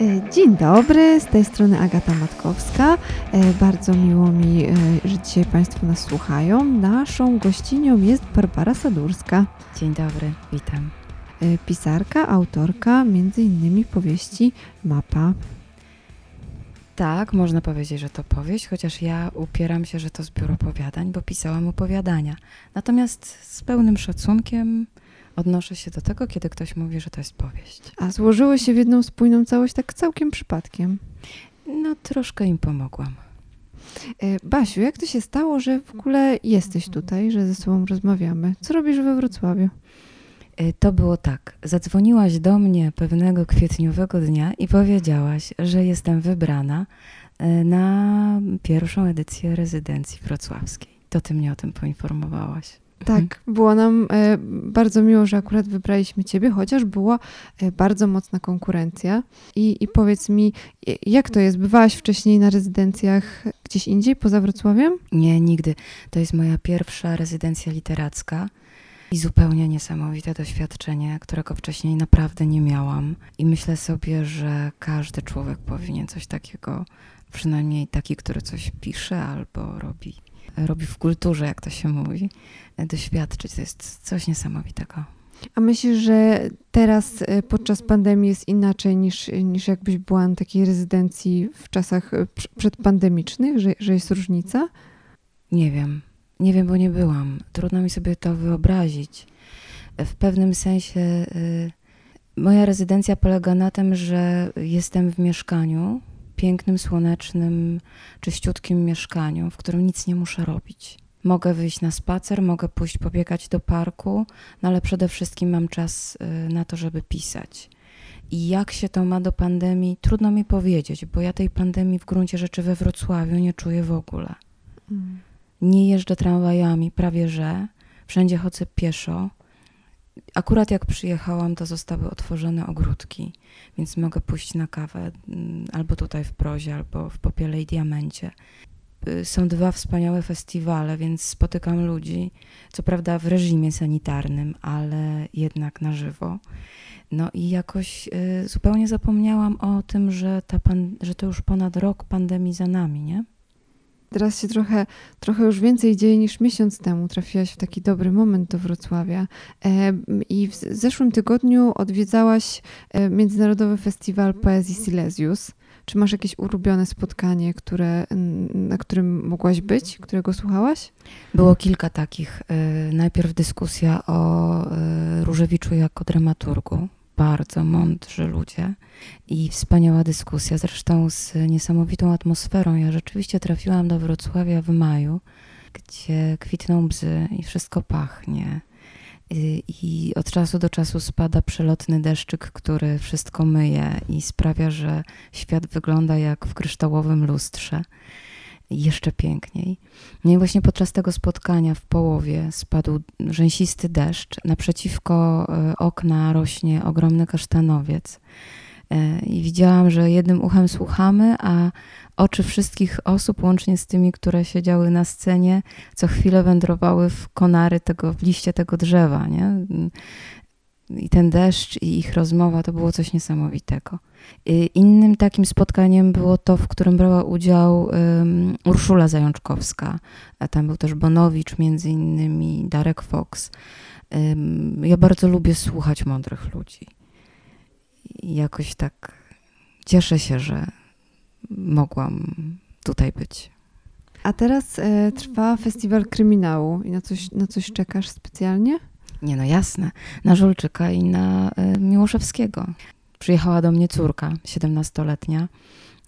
E, dzień dobry, z tej strony Agata Matkowska. E, bardzo miło mi, e, że dzisiaj Państwo nas słuchają. Naszą gościnią jest Barbara Sadurska. Dzień dobry, witam. Pisarka, autorka między innymi powieści Mapa. Tak, można powiedzieć, że to powieść, chociaż ja upieram się, że to zbiór opowiadań, bo pisałam opowiadania. Natomiast z pełnym szacunkiem odnoszę się do tego, kiedy ktoś mówi, że to jest powieść. A złożyły się w jedną spójną całość tak całkiem przypadkiem? No, troszkę im pomogłam. E, Basiu, jak to się stało, że w ogóle jesteś tutaj, że ze sobą rozmawiamy? Co robisz we Wrocławiu? E, to było tak. Zadzwoniłaś do mnie pewnego kwietniowego dnia i powiedziałaś, że jestem wybrana e, na pierwszą edycję rezydencji wrocławskiej. To ty mnie o tym poinformowałaś. Tak, mhm. było nam e, bardzo miło, że akurat wybraliśmy Ciebie, chociaż była e, bardzo mocna konkurencja. I, I powiedz mi, jak to jest? Bywałaś wcześniej na rezydencjach gdzieś indziej, poza Wrocławiem? Nie, nigdy. To jest moja pierwsza rezydencja literacka. I zupełnie niesamowite doświadczenie, którego wcześniej naprawdę nie miałam. I myślę sobie, że każdy człowiek powinien coś takiego, przynajmniej taki, który coś pisze albo robi robi w kulturze, jak to się mówi, doświadczyć. To jest coś niesamowitego. A myślisz, że teraz e, podczas pandemii jest inaczej niż, niż jakbyś była na takiej rezydencji w czasach e, przedpandemicznych, że, że jest różnica? Nie wiem. Nie wiem, bo nie byłam. Trudno mi sobie to wyobrazić. W pewnym sensie y, moja rezydencja polega na tym, że jestem w mieszkaniu, pięknym, słonecznym, czyściutkim mieszkaniu, w którym nic nie muszę robić. Mogę wyjść na spacer, mogę pójść pobiegać do parku, no ale przede wszystkim mam czas y, na to, żeby pisać. I jak się to ma do pandemii, trudno mi powiedzieć, bo ja tej pandemii w gruncie rzeczy we Wrocławiu nie czuję w ogóle. Mm. Nie jeżdżę tramwajami, prawie że. Wszędzie chodzę pieszo. Akurat jak przyjechałam, to zostały otworzone ogródki, więc mogę pójść na kawę mm, albo tutaj w Prozie, albo w Popiele i Diamencie. Y, są dwa wspaniałe festiwale, więc spotykam ludzi, co prawda w reżimie sanitarnym, ale jednak na żywo. No i jakoś y, zupełnie zapomniałam o tym, że, ta pan, że to już ponad rok pandemii za nami, nie? Teraz się trochę, trochę już więcej dzieje niż miesiąc temu. Trafiłaś w taki dobry moment do Wrocławia. E, I w zeszłym tygodniu odwiedzałaś e, Międzynarodowy Festiwal Poezji Silesius. Czy masz jakieś ulubione spotkanie, które, na którym mogłaś być, którego słuchałaś? Było kilka takich. E, najpierw dyskusja o Różewiczu jako dramaturgu bardzo mądrzy ludzie i wspaniała dyskusja, zresztą z niesamowitą atmosferą. Ja rzeczywiście trafiłam do Wrocławia w maju, gdzie kwitną bzy i wszystko pachnie. I, I od czasu do czasu spada przelotny deszczyk, który wszystko myje i sprawia, że świat wygląda jak w kryształowym lustrze jeszcze piękniej. No i właśnie podczas tego spotkania w połowie spadł rzęsisty deszcz. Naprzeciwko e, okna rośnie ogromny kasztanowiec. E, I widziałam, że jednym uchem słuchamy, a oczy wszystkich osób, łącznie z tymi, które siedziały na scenie, co chwilę wędrowały w konary tego, w liście tego drzewa. Nie? I ten deszcz i ich rozmowa to było coś niesamowitego. Innym takim spotkaniem było to, w którym brała udział um, Urszula Zajączkowska. A tam był też Bonowicz, między innymi Darek Fox. Um, ja bardzo lubię słuchać mądrych ludzi. I jakoś tak cieszę się, że mogłam tutaj być. A teraz e, trwa festiwal kryminału i na coś, na coś czekasz specjalnie? Nie, no jasne. Na Żulczyka i na y, Miłoszewskiego. Przyjechała do mnie córka, 17-letnia,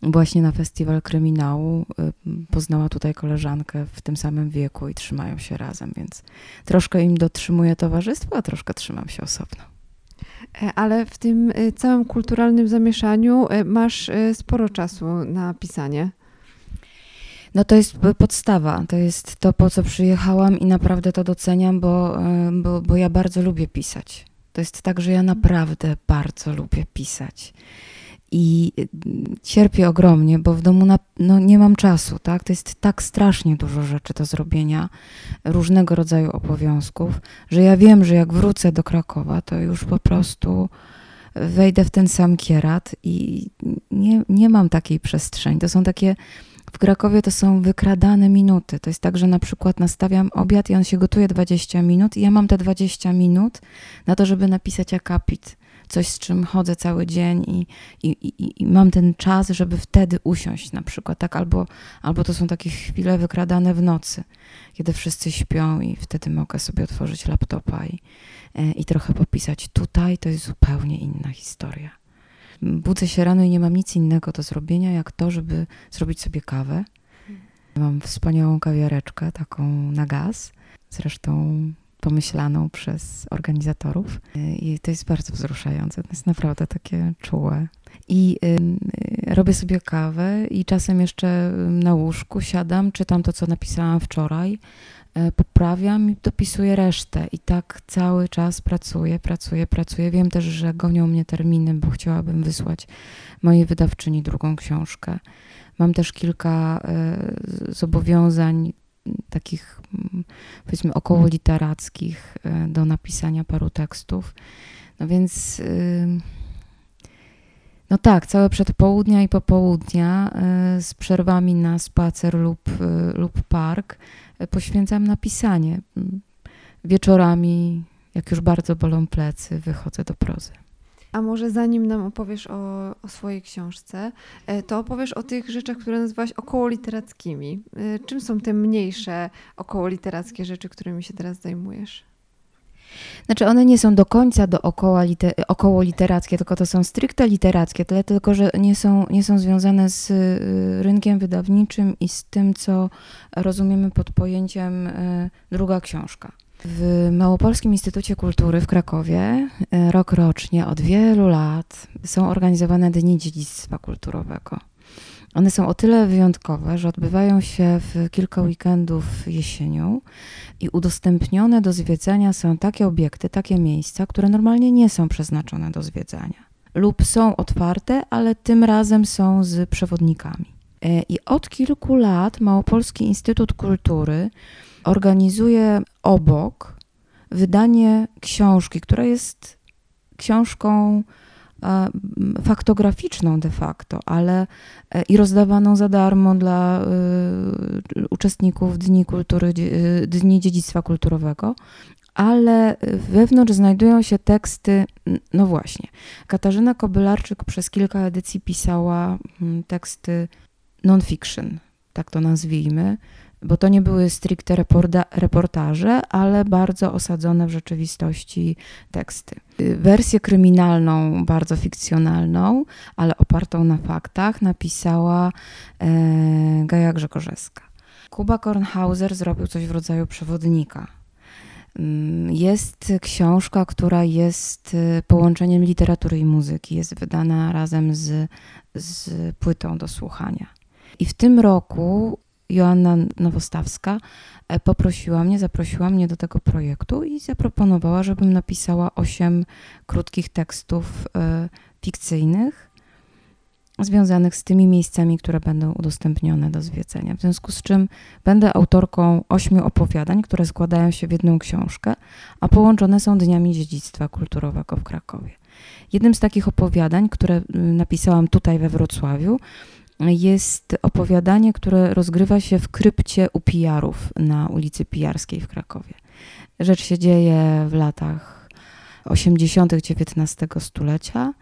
właśnie na festiwal kryminału. Y, poznała tutaj koleżankę w tym samym wieku i trzymają się razem, więc troszkę im dotrzymuję towarzystwo, a troszkę trzymam się osobno. E, ale w tym y, całym kulturalnym zamieszaniu masz sporo czasu na pisanie. No to jest podstawa, to jest to, po co przyjechałam i naprawdę to doceniam, bo, e, bo, bo ja bardzo lubię pisać. To jest tak, że ja naprawdę bardzo lubię pisać. I e, cierpię ogromnie, bo w domu na, no, nie mam czasu, tak? To jest tak strasznie dużo rzeczy do zrobienia, różnego rodzaju obowiązków, że ja wiem, że jak wrócę do Krakowa, to już po prostu wejdę w ten sam kierat i nie, nie mam takiej przestrzeni. To są takie w Krakowie to są wykradane minuty. To jest tak, że na przykład nastawiam obiad i on się gotuje 20 minut i ja mam te 20 minut na to, żeby napisać akapit. Coś, z czym chodzę cały dzień i, i, i, i mam ten czas, żeby wtedy usiąść na przykład, tak? Albo, albo to są takie chwile wykradane w nocy, kiedy wszyscy śpią i wtedy mogę sobie otworzyć laptopa i, e, i trochę popisać. Tutaj to jest zupełnie inna historia budzę się rano i nie mam nic innego do zrobienia, jak to, żeby zrobić sobie kawę. Mam wspaniałą kawiareczkę, taką na gaz, zresztą pomyślaną przez organizatorów. I to jest bardzo wzruszające, to jest naprawdę takie czułe. I y, robię sobie kawę i czasem jeszcze na łóżku siadam, czytam to, co napisałam wczoraj, poprawiam i dopisuję resztę. I tak cały czas pracuję, pracuję, pracuję. Wiem też, że gonią mnie terminy, bo chciałabym wysłać mojej wydawczyni drugą książkę. Mam też kilka e, zobowiązań takich powiedzmy około literackich e, do napisania paru tekstów. No więc no tak, całe przedpołudnia i popołudnia z przerwami na spacer lub, lub park poświęcam na pisanie. Wieczorami, jak już bardzo bolą plecy, wychodzę do prozy. A może zanim nam opowiesz o, o, swojej książce, e, to opowiesz o tych rzeczach, które nazywałaś około literackimi. E, czym są te mniejsze około literackie rzeczy, którymi się teraz zajmujesz? Znaczy one nie są do końca do około, liter, około literackie, tylko to są stricte literackie, tyle tylko, że nie są, nie są związane z y, rynkiem wydawniczym i z tym, co rozumiemy pod pojęciem y, druga książka. W Małopolskim Instytucie Kultury w Krakowie y, rok rocznie od wielu lat są organizowane Dni Dziedzictwa Kulturowego. One są o tyle wyjątkowe, że odbywają się w kilka weekendów jesienią i udostępnione do zwiedzania są takie obiekty, takie miejsca, które normalnie nie są przeznaczone do zwiedzania lub są otwarte, ale tym razem są z przewodnikami. E, I od kilku lat Małopolski Instytut Kultury organizuje obok wydanie książki, która jest książką faktograficzną de facto, ale e, i rozdawaną za darmo dla e, uczestników Dni Kultury, Dni Dziedzictwa Kulturowego, ale wewnątrz znajdują się teksty, no właśnie, Katarzyna Kobylarczyk przez kilka edycji pisała teksty non-fiction, tak to nazwijmy, bo to nie były stricte reportaże, ale bardzo osadzone w rzeczywistości teksty. Wersję kryminalną, bardzo fikcjonalną, ale opartą na faktach, napisała e, Gaja Grzegorzewska. Kuba Kornhauser zrobił coś w rodzaju przewodnika. Mm, jest książka, która jest e, połączeniem literatury i muzyki. Jest wydana razem z, z płytą do słuchania. I w tym roku Joanna Nowostawska e, poprosiła mnie, zaprosiła mnie do tego projektu i zaproponowała, żebym napisała osiem krótkich tekstów e, fikcyjnych związanych z tymi miejscami, które będą udostępnione do zwiedzenia. W związku z czym będę autorką ośmiu opowiadań, które składają się w jedną książkę, a połączone są dniami dziedzictwa kulturowego w Krakowie. Jednym z takich opowiadań, które y, napisałam tutaj we Wrocławiu, jest opowiadanie, które rozgrywa się w krypcie u Pijarów na ulicy Pijarskiej w Krakowie. Rzecz się dzieje w latach 80. XIX stulecia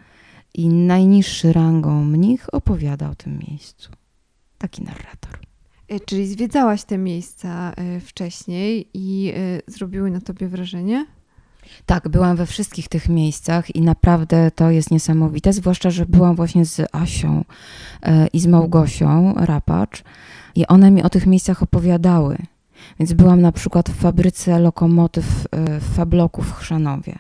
i najniższy rangą mnich opowiada o tym miejscu. Taki narrator. E, czyli zwiedzałaś te miejsca e, wcześniej i e, zrobiły na tobie wrażenie? Tak, byłam we wszystkich tych miejscach i naprawdę to jest niesamowite, zwłaszcza, że byłam właśnie z Asią e, i z Małgosią Rapacz i one mi o tych miejscach opowiadały. Więc byłam na przykład w fabryce lokomotyw e, w Fabloku w Chrzanowie.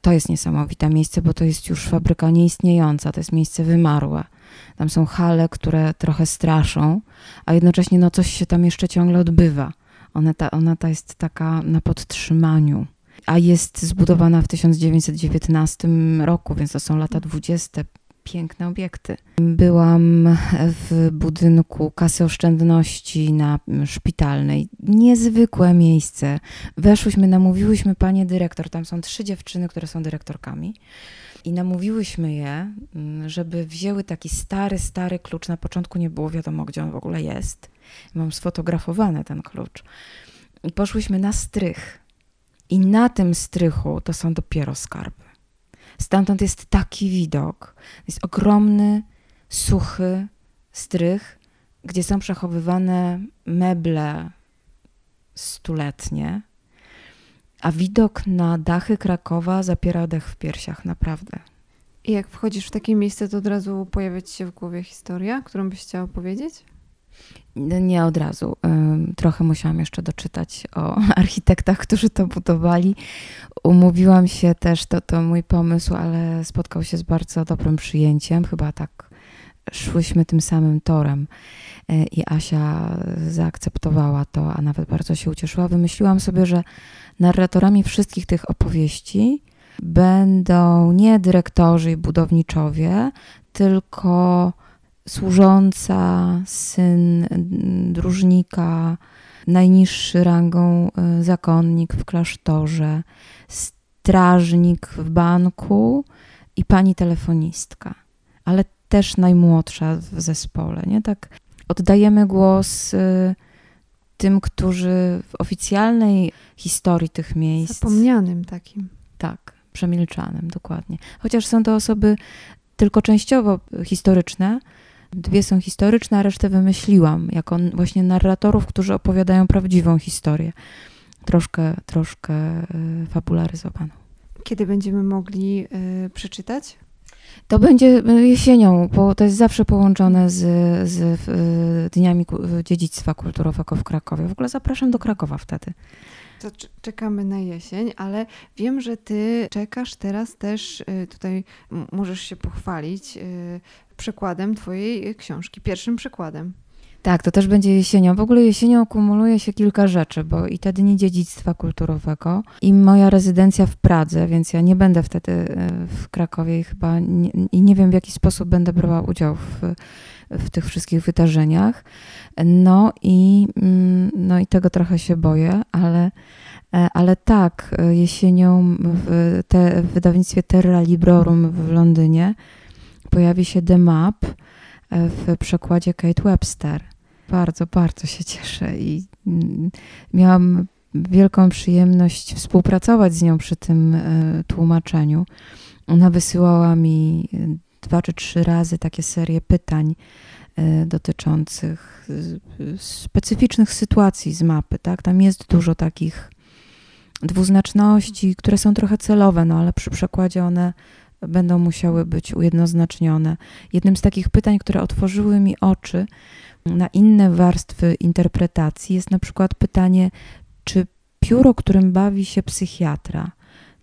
To jest niesamowite miejsce, bo to jest już fabryka nieistniejąca, to jest miejsce wymarłe. Tam są hale, które trochę straszą, a jednocześnie no coś się tam jeszcze ciągle odbywa. Ona ta, ona ta jest taka na podtrzymaniu a jest zbudowana w 1919 roku, więc to są lata 20. piękne obiekty. Byłam w budynku kasy oszczędności na szpitalnej. Niezwykłe miejsce. Weszłyśmy, namówiłyśmy panie dyrektor, tam są trzy dziewczyny, które są dyrektorkami. I namówiłyśmy je, żeby wzięły taki stary, stary klucz. Na początku nie było wiadomo, gdzie on w ogóle jest. Mam sfotografowany ten klucz. I poszłyśmy na strych. I na tym strychu to są dopiero skarby. Stamtąd jest taki widok. Jest ogromny, suchy strych, gdzie są przechowywane meble stuletnie, a widok na dachy Krakowa zapiera dech w piersiach, naprawdę. I jak wchodzisz w takie miejsce, to od razu pojawia ci się w głowie historia, którą byś chciała opowiedzieć? Nie od razu. Trochę musiałam jeszcze doczytać o architektach, którzy to budowali. Umówiłam się też, to, to mój pomysł, ale spotkał się z bardzo dobrym przyjęciem. Chyba tak szłyśmy tym samym torem e, i Asia zaakceptowała to, a nawet bardzo się ucieszyła. Wymyśliłam sobie, że narratorami wszystkich tych opowieści będą nie dyrektorzy i budowniczowie, tylko służąca, syn dróżnika, najniższy rangą y, zakonnik w klasztorze, strażnik w banku i pani telefonistka, ale też najmłodsza w zespole. Nie? Tak oddajemy głos y, tym, którzy w oficjalnej historii tych miejsc. Zapomnianym takim. Tak, przemilczanym, dokładnie. Chociaż są to osoby tylko częściowo historyczne, Dwie są historyczne, a resztę wymyśliłam jako właśnie narratorów, którzy opowiadają prawdziwą historię. Troszkę, troszkę e, fabularyzowaną. Kiedy będziemy mogli y, przeczytać? To będzie jesienią, bo to jest zawsze połączone z, z y, Dniami Dziedzictwa Kulturowego w Krakowie. W ogóle zapraszam do Krakowa wtedy. To czekamy na jesień, ale wiem, że ty czekasz teraz też, tutaj możesz się pochwalić, przekładem Twojej książki, pierwszym przykładem. Tak, to też będzie jesienią. W ogóle jesienią kumuluje się kilka rzeczy, bo i te dni dziedzictwa kulturowego, i moja rezydencja w Pradze, więc ja nie będę wtedy e, w Krakowie chyba nie, i nie wiem, w jaki sposób będę brała udział w, w tych wszystkich wydarzeniach. No i, mm, no i tego trochę się boję, ale, e, ale tak, e, jesienią w, te, w wydawnictwie Terra Librorum w Londynie pojawi się The Map e, w przekładzie Kate Webster. Bardzo, bardzo się cieszę i mm, miałam wielką przyjemność współpracować z nią przy tym tłumaczeniu. Ona wysyłała mi dwa czy trzy razy takie serie pytań dotyczących specyficznych sytuacji z mapy. Tak? Tam jest dużo takich dwuznaczności, które są trochę celowe, no ale przy przekładzie one będą musiały być ujednoznacznione. Jednym z takich pytań, które otworzyły mi oczy na inne warstwy interpretacji, jest na przykład pytanie, czy pióro, którym bawi się psychiatra,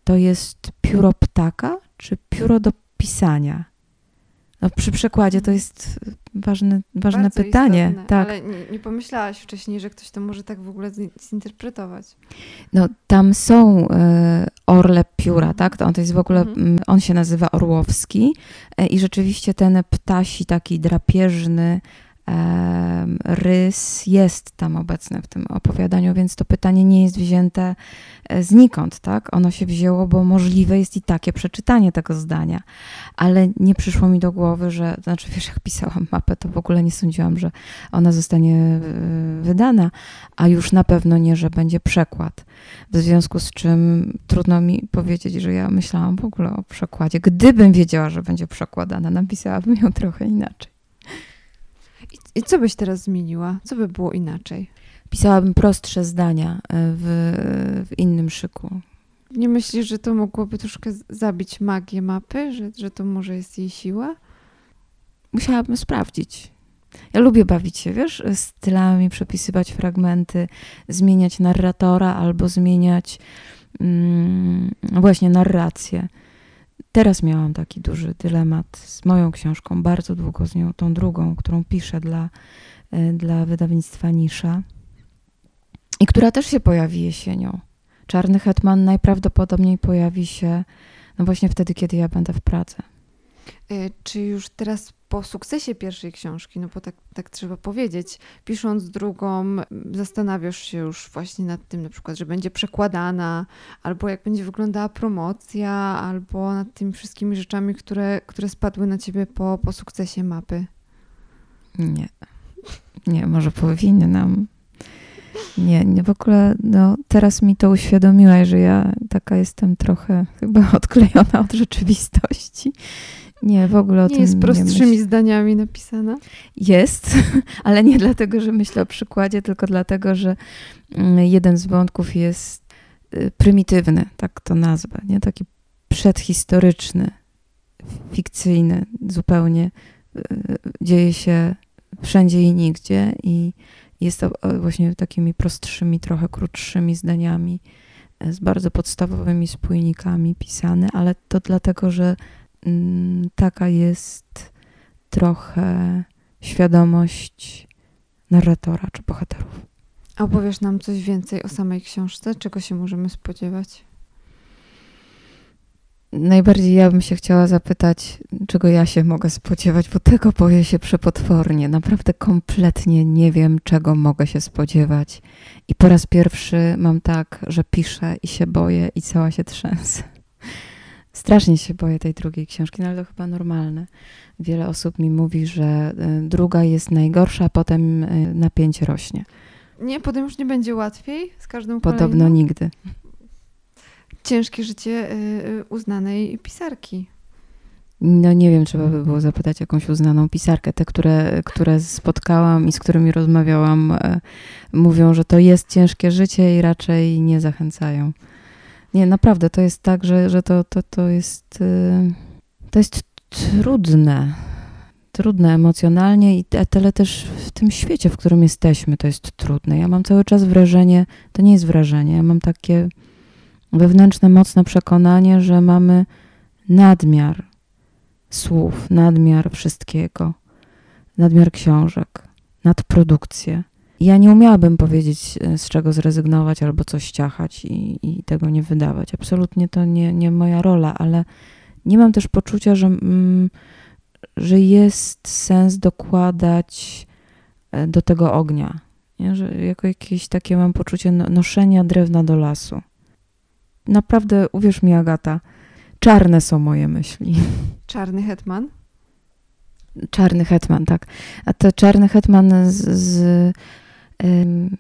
to jest pióro ptaka, czy pióro do pisania? No, przy przekładzie to jest ważne, ważne Bardzo pytanie. Istotne, tak. Ale nie, nie, pomyślałaś wcześniej, że ktoś to może tak w ogóle zinterpretować. No, tam są e, orle pióra, tak? To on to jest w ogóle, mhm. On się nazywa Orłowski e, i rzeczywiście ten ptasi taki drapieżny, rys jest tam obecny w tym opowiadaniu, więc to pytanie nie jest wzięte e, znikąd, tak? Ono się wzięło, bo możliwe jest i takie przeczytanie tego zdania, ale nie przyszło mi do głowy, że, znaczy wiesz, jak pisałam mapę, to w ogóle nie sądziłam, że ona zostanie e, wydana, a już na pewno nie, że będzie przekład. W związku z czym trudno mi powiedzieć, że ja myślałam w ogóle o przekładzie. Gdybym wiedziała, że będzie przekładana, napisałabym ją trochę inaczej. I co byś teraz zmieniła? Co by było inaczej? Pisałabym prostsze zdania e, w, w innym szyku. Nie myślisz, że to mogłoby troszkę zabić magię mapy, że, że to może jest jej siła? Musiałabym sprawdzić. Ja lubię bawić się, wiesz, stylami, przepisywać fragmenty, zmieniać narratora albo zmieniać mm, właśnie narrację. Teraz miałam taki duży dylemat z moją książką, bardzo długo z nią, tą drugą, którą piszę dla, e, dla wydawnictwa Nisza i która też się pojawi jesienią. Czarny Hetman najprawdopodobniej pojawi się no właśnie wtedy, kiedy ja będę w pracy. E, Czy już teraz po sukcesie pierwszej książki, no bo tak, tak trzeba powiedzieć, pisząc drugą, zastanawiasz się już właśnie nad tym, na przykład, że będzie przekładana, albo jak będzie wyglądała promocja, albo nad tymi wszystkimi rzeczami, które, które spadły na ciebie po, po sukcesie mapy. Nie. Nie, może powinnam. Nie, nie, w ogóle no, teraz mi to uświadomiłaś, że ja taka jestem trochę chyba odklejona od rzeczywistości. Nie, w ogóle o Nie tym jest nie prostszymi myślę. zdaniami napisana. Jest, ale nie dlatego, że myślę o przykładzie, tylko dlatego, że mm, jeden z wątków jest y, prymitywny, tak to nazwę, nie? taki przedhistoryczny, fikcyjny, zupełnie y, dzieje się wszędzie i nigdzie i jest to właśnie takimi prostszymi, trochę krótszymi zdaniami, y, z bardzo podstawowymi spójnikami pisane, ale to dlatego, że taka jest trochę świadomość narratora czy bohaterów. A opowiesz nam coś więcej o samej książce? Czego się możemy spodziewać? Najbardziej ja bym się chciała zapytać, czego ja się mogę spodziewać, bo tego boję się przepotwornie. Naprawdę kompletnie nie wiem, czego mogę się spodziewać. I po raz pierwszy mam tak, że piszę i się boję i cała się trzęsę. Strasznie się boję tej drugiej książki, no ale to chyba normalne. Wiele osób mi mówi, że y, druga jest najgorsza, a potem y, napięcie rośnie. Nie, potem już nie będzie łatwiej z każdą Podobno kolejną? nigdy. Ciężkie życie y, uznanej pisarki. No nie wiem, trzeba by było zapytać jakąś uznaną pisarkę. Te, które, które spotkałam i z którymi rozmawiałam, mówią, że to jest ciężkie życie i raczej nie zachęcają. Nie, naprawdę, to jest tak, że, że to, to, to jest y, to jest trudne. Trudne emocjonalnie i tyle też w tym świecie, w którym jesteśmy, to jest trudne. Ja mam cały czas wrażenie, to nie jest wrażenie, ja mam takie wewnętrzne, mocne przekonanie, że mamy nadmiar słów, nadmiar wszystkiego, nadmiar książek, nadprodukcję. Ja nie umiałabym powiedzieć, e, z czego zrezygnować albo coś ściachać i, i tego nie wydawać. Absolutnie to nie, nie moja rola, ale nie mam też poczucia, że, mm, że jest sens dokładać e, do tego ognia. Nie? Że jako jakieś takie mam poczucie no- noszenia drewna do lasu. Naprawdę, uwierz mi, Agata, czarne są moje myśli. Czarny hetman. Czarny hetman, tak. A to czarny hetman z, z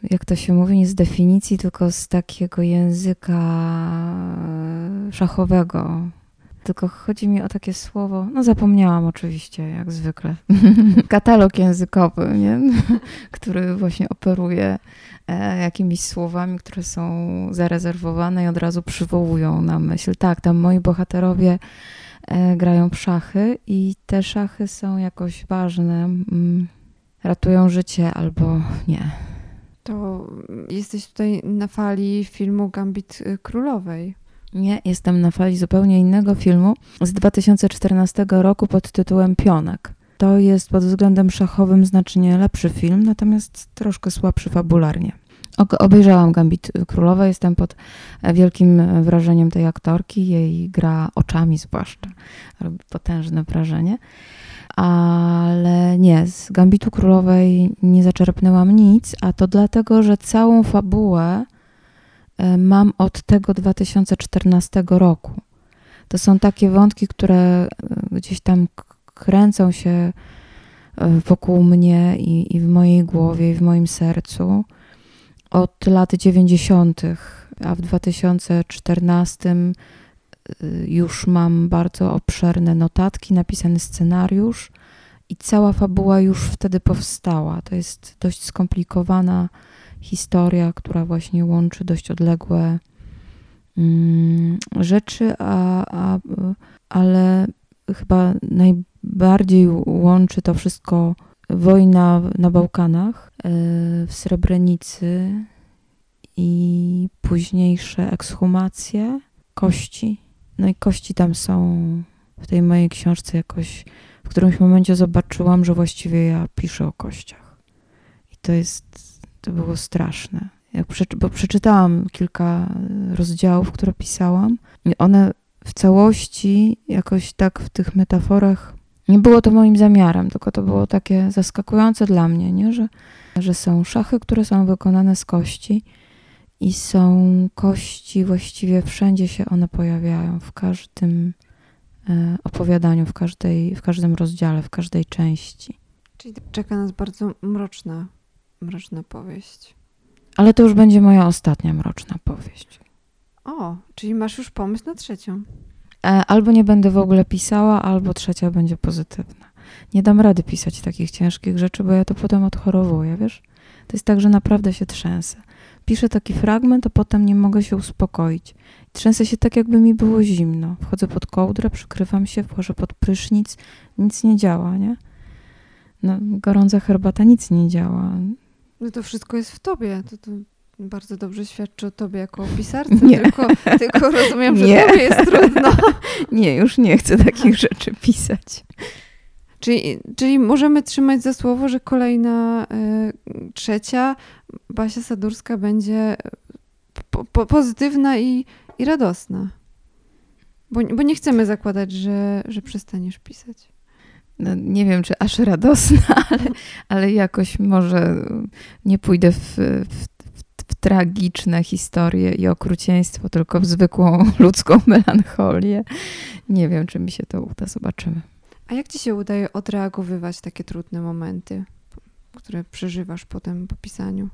jak to się mówi, nie z definicji, tylko z takiego języka szachowego. Tylko chodzi mi o takie słowo, no zapomniałam oczywiście, jak zwykle. Katalog językowy, nie? który właśnie operuje e, jakimiś słowami, które są zarezerwowane i od razu przywołują na myśl. Tak, tam moi bohaterowie e, grają w szachy i te szachy są jakoś ważne, mm, ratują życie albo nie. To jesteś tutaj na fali filmu Gambit y, Królowej. Nie, jestem na fali zupełnie innego filmu z 2014 roku pod tytułem Pionek. To jest pod względem szachowym znacznie lepszy film, natomiast troszkę słabszy fabularnie. Obejrzałam Gambit Królowej, jestem pod e, wielkim wrażeniem tej aktorki, jej gra oczami zwłaszcza, robi potężne wrażenie. Ale nie, z Gambitu Królowej nie zaczerpnęłam nic, a to dlatego, że całą fabułę e, mam od tego 2014 roku. To są takie wątki, które e, gdzieś tam kręcą się e, wokół mnie i, i w mojej głowie, i w moim sercu od lat 90., a w 2014 y, już mam bardzo obszerne notatki, napisany scenariusz i cała fabuła już wtedy powstała. To jest dość skomplikowana historia, która właśnie łączy dość odległe mm, rzeczy, a, a, ale chyba najbardziej łączy to wszystko wojna na Bałkanach, e, w Srebrenicy i późniejsze ekshumacje kości. No i kości tam są w tej mojej książce jakoś w którymś momencie zobaczyłam, że właściwie ja piszę o kościach. I to jest, to było straszne. Jak przeczy, bo przeczytałam kilka rozdziałów, które pisałam i one w całości, jakoś tak w tych metaforach, nie było to moim zamiarem, tylko to było takie zaskakujące dla mnie, nie? Że, że są szachy, które są wykonane z kości i są kości właściwie wszędzie się one pojawiają, w każdym e, opowiadaniu, w, każdej, w każdym rozdziale, w każdej części. Czyli czeka nas bardzo mroczna, mroczna powieść. Ale to już będzie moja ostatnia mroczna powieść. O, czyli masz już pomysł na trzecią. E, Albo nie będę w ogóle pisała, albo trzecia będzie pozytywna. Nie dam rady pisać takich ciężkich rzeczy, bo ja to potem odchorowuję, wiesz? To jest tak, że naprawdę się trzęsę. Piszę taki fragment, a potem nie mogę się uspokoić. Trzęsę się tak, jakby mi było zimno. Wchodzę pod kołdrę, przykrywam się, wchodzę pod prysznic, nic nie działa, nie? No, gorąca herbata nic nie działa. No to wszystko jest w tobie. To, to bardzo dobrze świadczy o tobie jako pisarce, Nie. tylko, tylko rozumiem, że Nie. tobie jest trudno. Nie, już nie chcę takich rzeczy pisać. Czyli, czyli możemy trzymać za słowo, że kolejna y, trzecia Basia Sadurska będzie po, po, pozytywna i, i radosna. Bo, bo nie chcemy zakładać, że, że przestaniesz pisać. no, nie wiem, czy aż radosna, ale, ale jakoś może nie pójdę w, w, w tragiczne historie i okrucieństwo, tylko w zwykłą ludzką melancholię. Nie wiem, czy mi się to uda, zobaczymy. A jak ci się udaje odreagowywać takie trudne momenty, które przeżywasz potem po pisaniu?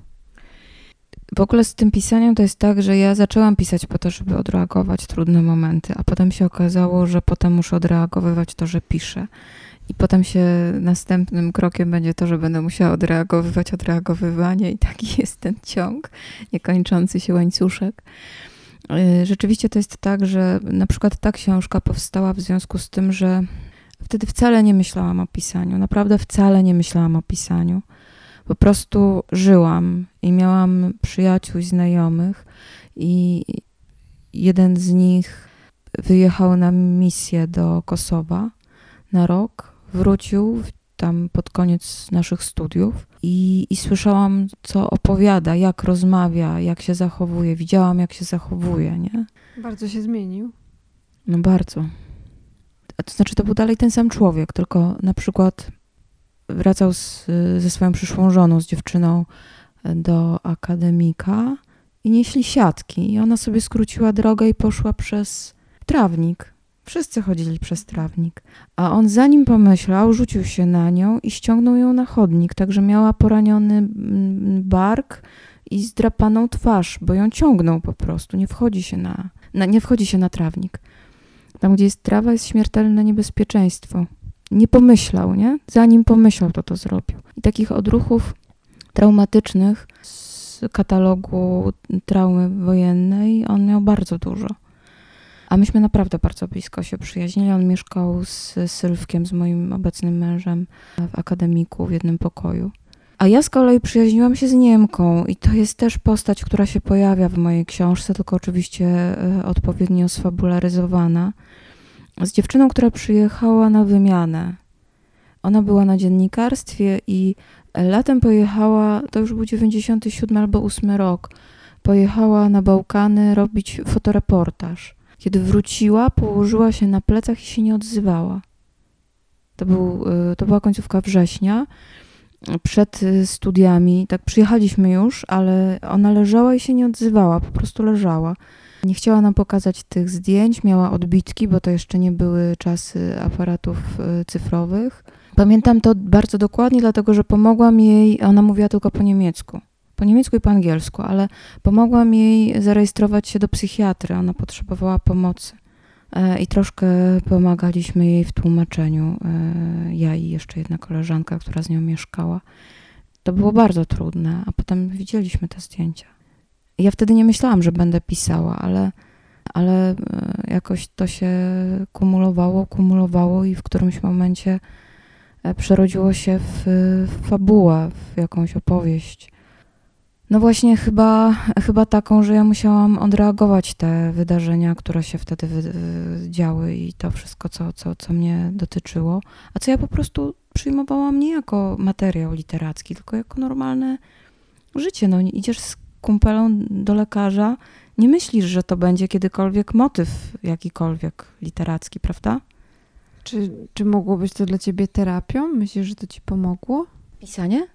W ogóle z tym pisaniem to jest tak, że ja zaczęłam pisać po to, żeby odreagować trudne momenty, a potem się okazało, że potem muszę odreagowywać to, że piszę. I potem się następnym krokiem będzie to, że będę musiała odreagowywać odreagowywanie i taki jest ten ciąg, niekończący się łańcuszek. Yy, Rzeczywiście to jest tak, że na przykład ta książka powstała w związku z tym, że wtedy wcale nie myślałam o pisaniu. Naprawdę wcale nie myślałam o pisaniu. Po prostu żyłam i miałam przyjaciół, i znajomych i jeden z nich wyjechał na misję do Kosowa na rok, wrócił tam pod koniec naszych studiów i, i słyszałam, co opowiada, jak rozmawia, jak się zachowuje. Widziałam, jak się zachowuje, nie? Bardzo się zmienił. No bardzo. To znaczy, to był dalej ten sam człowiek, tylko na przykład wracał z, ze swoją przyszłą żoną, z dziewczyną do akademika i nieśli siatki. I ona sobie skróciła drogę i poszła przez trawnik. Wszyscy chodzili przez trawnik. A on zanim pomyślał, rzucił się na nią i ściągnął ją na chodnik, także miała poraniony mm, bark i zdrapaną twarz, bo ją ciągnął po prostu. Nie wchodzi się na, na, nie wchodzi się na trawnik. Tam, gdzie jest trawa, jest śmiertelne niebezpieczeństwo. Nie pomyślał, nie? Zanim pomyślał, to to zrobił. I takich odruchów traumatycznych z katalogu traumy wojennej on miał bardzo dużo. A myśmy naprawdę bardzo blisko się przyjaźnili. On mieszkał z Sylwkiem, z moim obecnym mężem, w akademiku w jednym pokoju. A ja z kolei przyjaźniłam się z Niemką i to jest też postać, która się pojawia w mojej książce, tylko oczywiście e, odpowiednio sfabularyzowana. Z dziewczyną, która przyjechała na wymianę. Ona była na dziennikarstwie i latem pojechała, to już był 97 albo 8 rok, pojechała na Bałkany robić fotoreportaż. Kiedy wróciła, położyła się na plecach i się nie odzywała. To, był, y, to była końcówka września przed y, studiami, tak przyjechaliśmy już, ale ona leżała i się nie odzywała, po prostu leżała. Nie chciała nam pokazać tych zdjęć, miała odbitki, bo to jeszcze nie były czasy aparatów y, cyfrowych. Pamiętam to bardzo dokładnie, dlatego że pomogłam jej, ona mówiła tylko po niemiecku. Po niemiecku i po angielsku, ale pomogłam jej zarejestrować się do psychiatry. Ona potrzebowała pomocy. E, I troszkę pomagaliśmy jej w tłumaczeniu. e, Ja i jeszcze jedna koleżanka, która z nią mieszkała. To było bardzo trudne, a potem widzieliśmy te zdjęcia. Ja wtedy nie myślałam, że będę pisała, ale, ale e, jakoś to się kumulowało, kumulowało i w którymś momencie przerodziło się w, w fabułę, w jakąś opowieść. No właśnie chyba, chyba taką, że ja musiałam odreagować te wydarzenia, które się wtedy wy, działy i to wszystko, co, co, co mnie dotyczyło, a co ja po prostu przyjmowałam nie jako materiał literacki, tylko jako normalne życie. No, idziesz z kumpelą do lekarza nie myślisz, że to będzie kiedykolwiek motyw jakikolwiek literacki, prawda? Czy, czy mogło być to dla ciebie terapią? Myślisz, że to ci pomogło? Pisanie?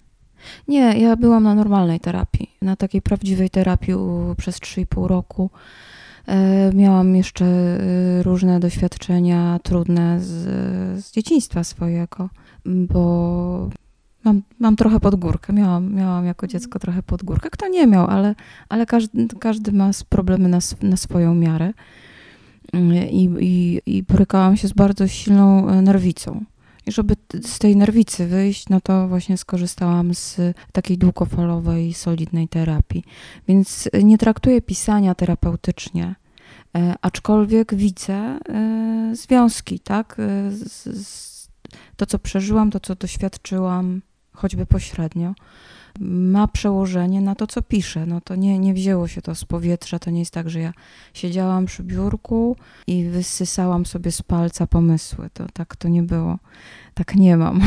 Nie, ja byłam na normalnej terapii, na takiej prawdziwej terapii przez 3,5 roku. E, miałam jeszcze e, różne doświadczenia trudne z, z dzieciństwa swojego, bo mam, mam trochę podgórkę. Miałam, miałam jako dziecko trochę podgórkę. Kto nie miał, ale, ale każdy, każdy ma problemy na, na swoją miarę. I, i, I borykałam się z bardzo silną e, nerwicą. I żeby z tej nerwicy wyjść, no to właśnie skorzystałam z takiej długofalowej, solidnej terapii. Więc nie traktuję pisania terapeutycznie, e, aczkolwiek widzę e, związki, tak? E, z, z, to, co przeżyłam, to, co doświadczyłam, choćby pośrednio, ma przełożenie na to, co piszę. No to nie, nie wzięło się to z powietrza. To nie jest tak, że ja siedziałam przy biurku i wysysałam sobie z palca pomysły. To tak to nie było. Tak nie mam.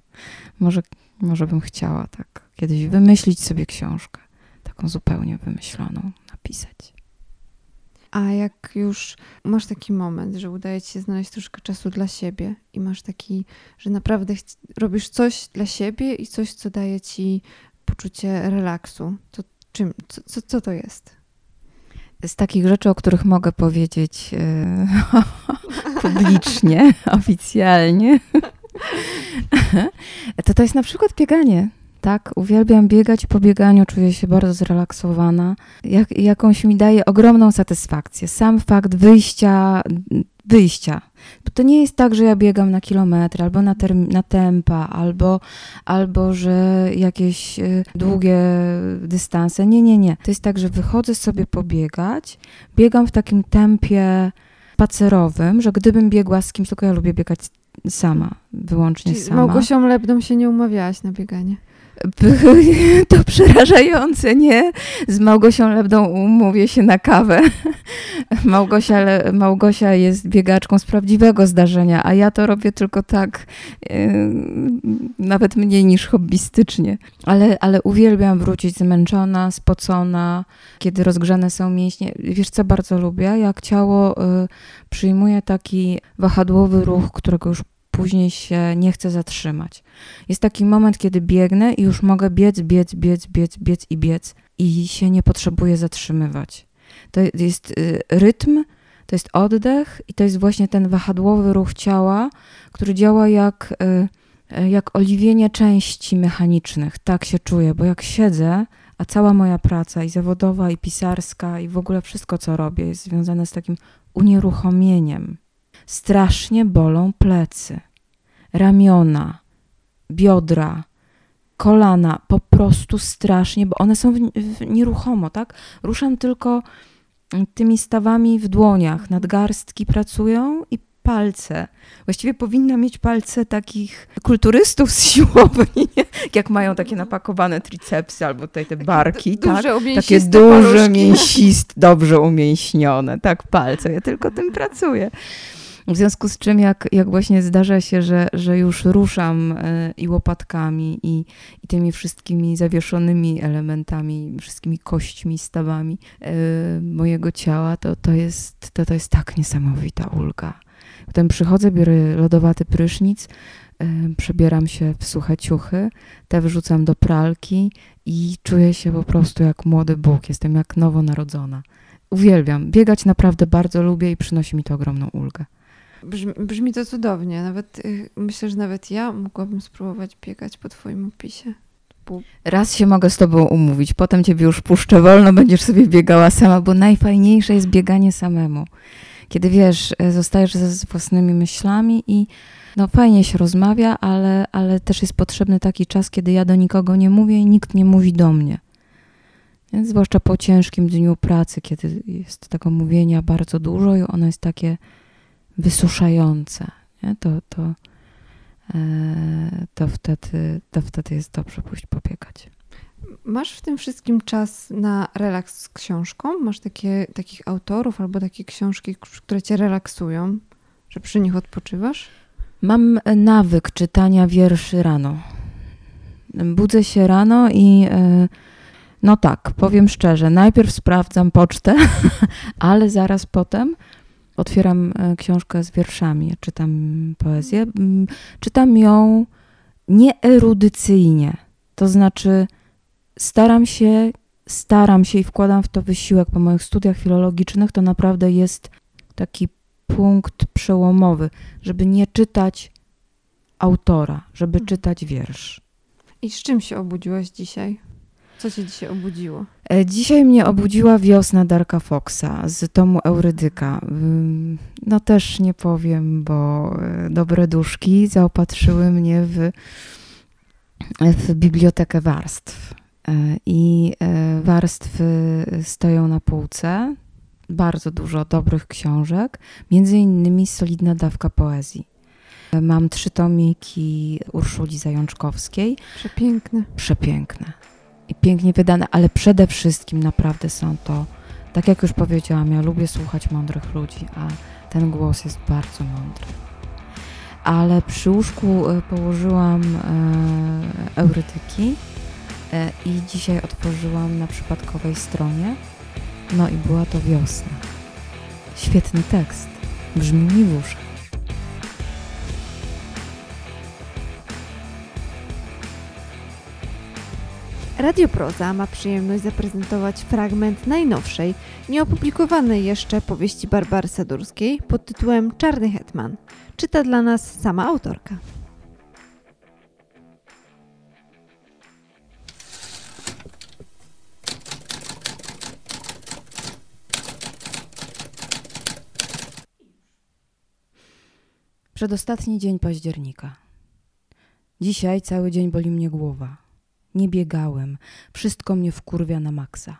może, może bym chciała tak kiedyś wymyślić sobie książkę. Taką zupełnie wymyśloną, napisać. A jak już masz taki moment, że udaje ci się znaleźć troszkę czasu dla siebie i masz taki, że naprawdę robisz coś dla siebie i coś, co daje ci poczucie relaksu, to czym, co, co, co to jest? Z takich rzeczy, o których mogę powiedzieć e, publicznie, oficjalnie, to to jest na przykład bieganie. Tak, uwielbiam biegać. Po bieganiu czuję się bardzo zrelaksowana. Jak, jakąś mi daje ogromną satysfakcję. Sam fakt wyjścia, wyjścia. Bo to nie jest tak, że ja biegam na kilometry, albo na, term, na tempa, albo, albo że jakieś y, długie dystanse. Nie, nie, nie. To jest tak, że wychodzę sobie pobiegać, biegam w takim tempie spacerowym, że gdybym biegła z kimś, tylko ja lubię biegać sama, wyłącznie Czyli z sama. Małgosią Lebdą się nie umawiałaś na bieganie. To przerażające, nie? Z Małgosią Lebdą umówię się na kawę. Małgosia, Le- Małgosia jest biegaczką z prawdziwego zdarzenia, a ja to robię tylko tak, yy, nawet mniej niż hobbystycznie. Ale, ale uwielbiam wrócić zmęczona, spocona, kiedy rozgrzane są mięśnie. Wiesz, co bardzo lubię? Jak ciało y, przyjmuje taki wahadłowy ruch, którego już później się nie chce zatrzymać. Jest taki moment, kiedy biegnę i już mogę biec, biec, biec, biec, biec i biec i się nie potrzebuję zatrzymywać. To jest y, rytm, to jest oddech i to jest właśnie ten wahadłowy ruch ciała, który działa jak, y, y, jak oliwienie części mechanicznych. Tak się czuję, bo jak siedzę, a cała moja praca i zawodowa, i pisarska, i w ogóle wszystko, co robię, jest związane z takim unieruchomieniem. Strasznie bolą plecy, ramiona, biodra, kolana, po prostu strasznie, bo one są w, w, nieruchomo, tak? Ruszam tylko tymi stawami w dłoniach, nadgarstki pracują i palce. Właściwie powinna mieć palce takich kulturystów z siłowni, nie? jak mają takie napakowane tricepsy albo tutaj te barki, Duże, tak? umięsiste Takie duże, mięsiste, dobrze umięśnione, tak, palce. Ja tylko tym pracuję. W związku z czym, jak, jak właśnie zdarza się, że, że już ruszam e, i łopatkami, i, i tymi wszystkimi zawieszonymi elementami, wszystkimi kośćmi, stawami e, mojego ciała, to, to, jest, to, to jest tak niesamowita ulga. Potem przychodzę, biorę lodowaty prysznic, e, przebieram się w suche ciuchy, te wrzucam do pralki i czuję się po prostu jak młody Bóg. Jestem jak nowonarodzona. Uwielbiam. Biegać naprawdę bardzo lubię i przynosi mi to ogromną ulgę. Brzmi, brzmi to cudownie. Nawet y, myślę, że nawet ja mogłabym spróbować biegać po twoim opisie. Raz się mogę z tobą umówić, potem ciebie już puszczę wolno, będziesz sobie biegała sama, bo najfajniejsze jest bieganie samemu. Kiedy wiesz, e, zostajesz ze własnymi myślami i no fajnie się rozmawia, ale, ale też jest potrzebny taki czas, kiedy ja do nikogo nie mówię i nikt nie mówi do mnie. Więc zwłaszcza po ciężkim dniu pracy, kiedy jest tego mówienia bardzo dużo i ono jest takie wysuszające, nie? To, to, e, to, wtedy, to wtedy jest dobrze pójść pobiegać. Masz w tym wszystkim czas na relaks z książką? Masz takie, takich autorów albo takie książki, które cię relaksują, że przy nich odpoczywasz? Mam nawyk czytania wierszy rano. Budzę się rano i e, No tak, powiem szczerze, najpierw sprawdzam pocztę, ale zaraz potem otwieram e, książkę z wierszami, czytam poezję. Czytam ją nieerudycyjnie, to znaczy staram się, staram się i wkładam w to wysiłek po moich studiach filologicznych, to naprawdę jest taki punkt przełomowy, żeby nie czytać autora, żeby Mhm. czytać wiersz. I z czym się obudziłaś dzisiaj? Co cię dzisiaj obudziło? E, Dzisiaj mnie obudziła wiosna Darka Foxa z tomu Eurydyka. No też nie powiem, bo e, dobre duszki zaopatrzyły mnie w, w bibliotekę warstw. E, I warstwy stoją na półce. Bardzo dużo dobrych książek, między innymi solidna dawka poezji. Mam trzy tomiki Urszuli Zajączkowskiej Przepiękne. przepiękne i pięknie wydane, ale przede wszystkim naprawdę są to, tak jak już powiedziałam, ja lubię słuchać mądrych ludzi, a ten głos jest bardzo mądry. Ale przy łóżku e, położyłam e, eurytyki e, i dzisiaj otworzyłam na przypadkowej stronie. No i była to wiosna. Świetny tekst. Brzmi mi w uszach. Radio Proza ma przyjemność zaprezentować fragment najnowszej, nieopublikowanej jeszcze powieści Barbary Sadurskiej pod tytułem Czarny Hetman. Czyta dla nas sama autorka. Przedostatni dzień października. Dzisiaj cały dzień boli mnie głowa. Nie biegałem, wszystko mnie wkurwia na maksa.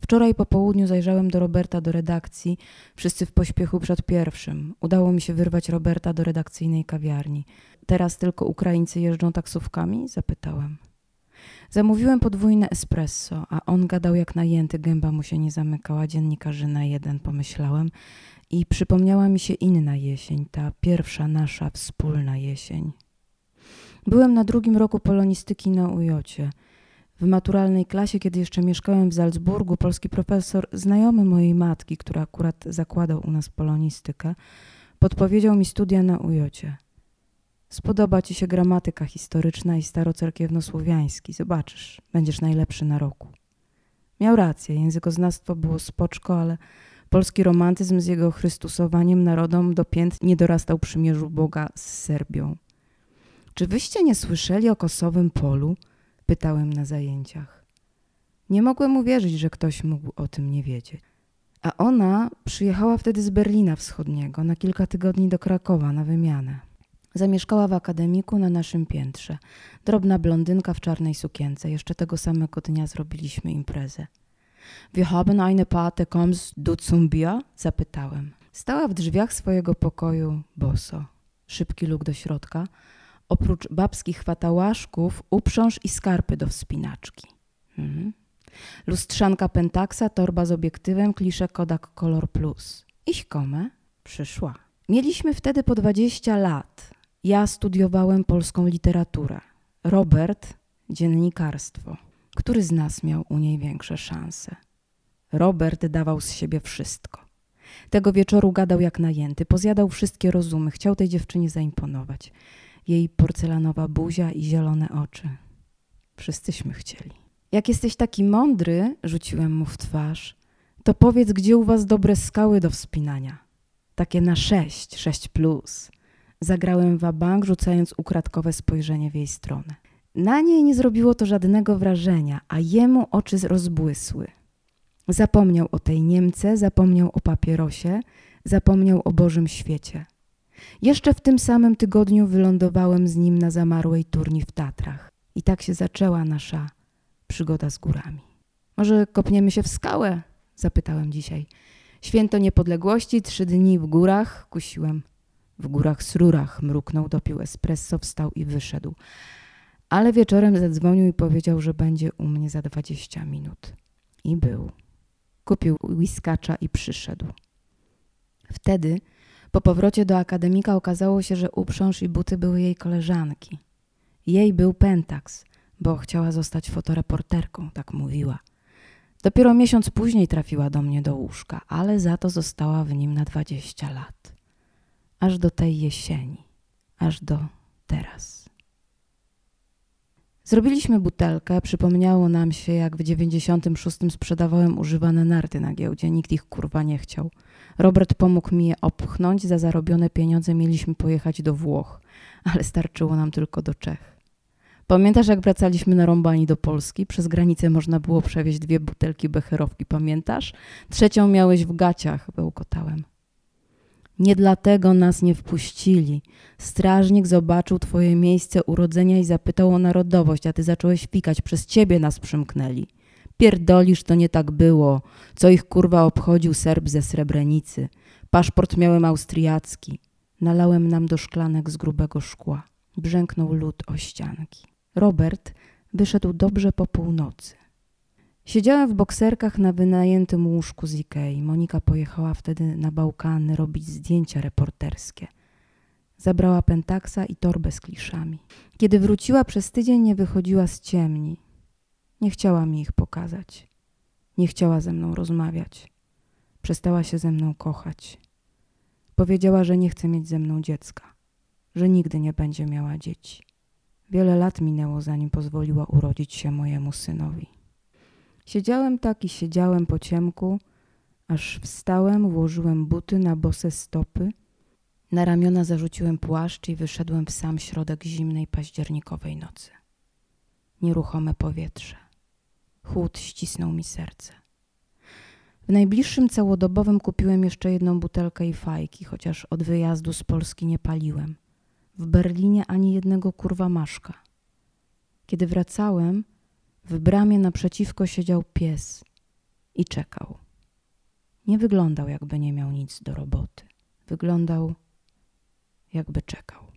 Wczoraj po południu zajrzałem do Roberta do redakcji, wszyscy w pośpiechu przed pierwszym. Udało mi się wyrwać Roberta do redakcyjnej kawiarni. Teraz tylko Ukraińcy jeżdżą taksówkami? Zapytałem. Zamówiłem podwójne espresso, a on gadał jak najęty, gęba mu się nie zamykała, dziennikarzyna jeden, pomyślałem. I przypomniała mi się inna jesień, ta pierwsza nasza wspólna jesień. Byłem na drugim roku polonistyki na Ujocie. W maturalnej klasie, kiedy jeszcze mieszkałem w Salzburgu, polski profesor, znajomy mojej matki, która akurat zakładał u nas polonistykę, podpowiedział mi studia na Ujocie. Spodoba ci się gramatyka historyczna i starocerkiewnosłowiański. Zobaczysz, będziesz najlepszy na roku. Miał rację, językoznawstwo było spoczko, ale polski romantyzm z jego chrystusowaniem narodom do nie dorastał przymierzu Boga z Serbią. Czy wyście nie słyszeli o kosowym polu? Pytałem na zajęciach. Nie mogłem uwierzyć, że ktoś mógł o tym nie wiedzieć. A ona przyjechała wtedy z Berlina Wschodniego na kilka tygodni do Krakowa na wymianę. Zamieszkała w akademiku na naszym piętrze. Drobna blondynka w czarnej sukience. Jeszcze tego samego dnia zrobiliśmy imprezę. Wir haben eine Party, kommst du zum Bier? Zapytałem. Stała w drzwiach swojego pokoju boso. Szybki luk do środka. Oprócz babskich fatałaszków uprząż i skarpy do wspinaczki. Mhm. Lustrzanka Pentaxa, torba z obiektywem, klisze Kodak Color Plus. Ich komme? Przyszła. Mieliśmy wtedy po 20 lat. Ja studiowałem polską literaturę. Robert dziennikarstwo. Który z nas miał u niej większe szanse? Robert dawał z siebie wszystko. Tego wieczoru gadał jak najęty, pozjadał wszystkie rozumy, chciał tej dziewczynie zaimponować. Jej porcelanowa buzia i zielone oczy. Wszyscyśmy chcieli. Jak jesteś taki mądry, rzuciłem mu w twarz, to powiedz, gdzie u was dobre skały do wspinania. Takie na sześć, sześć plus. Zagrałem wabank, rzucając ukradkowe spojrzenie w jej stronę. Na niej nie zrobiło to żadnego wrażenia, a jemu oczy rozbłysły. Zapomniał o tej Niemce, zapomniał o papierosie, zapomniał o Bożym świecie. Jeszcze w tym samym tygodniu wylądowałem z nim na zamarłej turni w Tatrach. I tak się zaczęła nasza przygoda z górami. Może kopniemy się w skałę? Zapytałem dzisiaj. Święto niepodległości, trzy dni w górach, kusiłem. W górach srurach mruknął, dopił espresso, wstał i wyszedł. Ale wieczorem zadzwonił i powiedział, że będzie u mnie za dwadzieścia minut. I był. Kupił whiskacza i przyszedł. Wtedy, po powrocie do akademika, okazało się, że uprząż i buty były jej koleżanki. Jej był Pentax, bo chciała zostać fotoreporterką, tak mówiła. Dopiero miesiąc później trafiła do mnie do łóżka, ale za to została w nim na 20 lat. Aż do tej jesieni, aż do teraz. Zrobiliśmy butelkę, przypomniało nam się, jak w 96 sprzedawałem używane narty na giełdzie, nikt ich kurwa nie chciał. Robert pomógł mi je opchnąć, za zarobione pieniądze mieliśmy pojechać do Włoch, ale starczyło nam tylko do Czech. Pamiętasz, jak wracaliśmy na rąbani do Polski? Przez granicę można było przewieźć dwie butelki becherowki, pamiętasz? Trzecią miałeś w gaciach, bełkotałem. Nie dlatego nas nie wpuścili. Strażnik zobaczył twoje miejsce urodzenia i zapytał o narodowość, a ty zacząłeś pikać. Przez ciebie nas przymknęli. Pierdolisz, to nie tak było. Co ich kurwa obchodził Serb ze Srebrenicy? Paszport miałem austriacki. Nalałem nam do szklanek z grubego szkła. Brzęknął lód o ścianki. Robert wyszedł dobrze po północy. Siedziałem w bokserkach na wynajętym łóżku z Ikei. Monika pojechała wtedy na Bałkany robić zdjęcia reporterskie. Zabrała pentaksa i torbę z kliszami. Kiedy wróciła przez tydzień nie wychodziła z ciemni. Nie chciała mi ich pokazać. Nie chciała ze mną rozmawiać. Przestała się ze mną kochać. Powiedziała, że nie chce mieć ze mną dziecka, że nigdy nie będzie miała dzieci. Wiele lat minęło, zanim pozwoliła urodzić się mojemu synowi. Siedziałem tak i siedziałem po ciemku, aż wstałem, włożyłem buty na bose stopy, na ramiona zarzuciłem płaszcz i wyszedłem w sam środek zimnej październikowej nocy. Nieruchome powietrze. Chłód ścisnął mi serce. W najbliższym całodobowym kupiłem jeszcze jedną butelkę i fajki, chociaż od wyjazdu z Polski nie paliłem. W Berlinie ani jednego kurwa maszka. Kiedy wracałem, w bramie naprzeciwko siedział pies i czekał. Nie wyglądał, jakby nie miał nic do roboty. Wyglądał, jakby czekał.